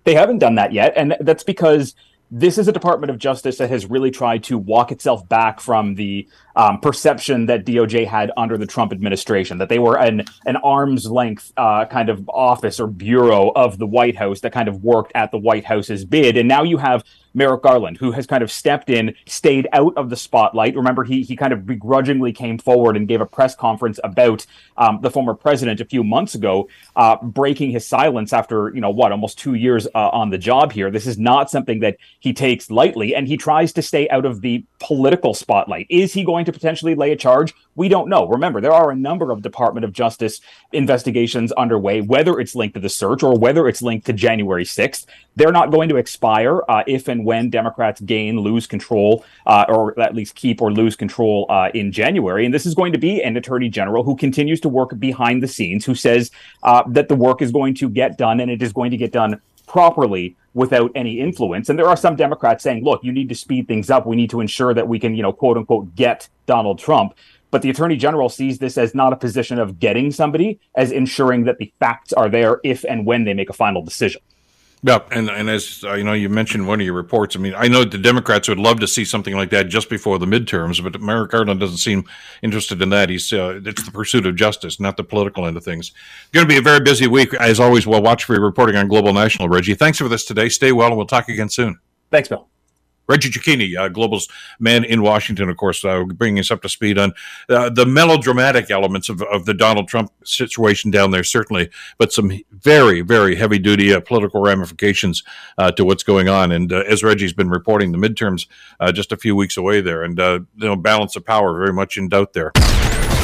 F: They haven't done that yet, and that's because this is a Department of Justice that has really tried to walk itself back from the um, perception that DOJ had under the Trump administration, that they were an an arm's length uh, kind of office or bureau of the White House that kind of worked at the White House's bid, and now you have Merrick Garland, who has kind of stepped in, stayed out of the spotlight. Remember, he he kind of begrudgingly came forward and gave a press conference about um, the former president a few months ago, uh, breaking his silence after you know what almost two years uh, on the job here. This is not something that he takes lightly, and he tries to stay out of the political spotlight. Is he going to potentially lay a charge? We don't know. Remember, there are a number of Department of Justice investigations underway, whether it's linked to the search or whether it's linked to January 6th. They're not going to expire uh, if and when Democrats gain, lose control, uh, or at least keep or lose control uh, in January. And this is going to be an attorney general who continues to work behind the scenes, who says uh, that the work is going to get done and it is going to get done properly without any influence. And there are some Democrats saying, look, you need to speed things up. We need to ensure that we can, you know, quote unquote, get Donald Trump. But the attorney general sees this as not a position of getting somebody, as ensuring that the facts are there if and when they make a final decision.
A: Yeah, and and as uh, you know, you mentioned one of your reports. I mean, I know the Democrats would love to see something like that just before the midterms, but Merrick Garland doesn't seem interested in that. He's uh, it's the pursuit of justice, not the political end of things. Going to be a very busy week, as always. We'll watch for your reporting on Global National, Reggie. Thanks for this today. Stay well, and we'll talk again soon.
F: Thanks, Bill.
A: Reggie Cecchini, uh, Global's man in Washington, of course, uh, bringing us up to speed on uh, the melodramatic elements of, of the Donald Trump situation down there, certainly, but some very, very heavy duty uh, political ramifications uh, to what's going on. And uh, as Reggie's been reporting, the midterms just a few weeks away there, and you know, balance of power very much in doubt there.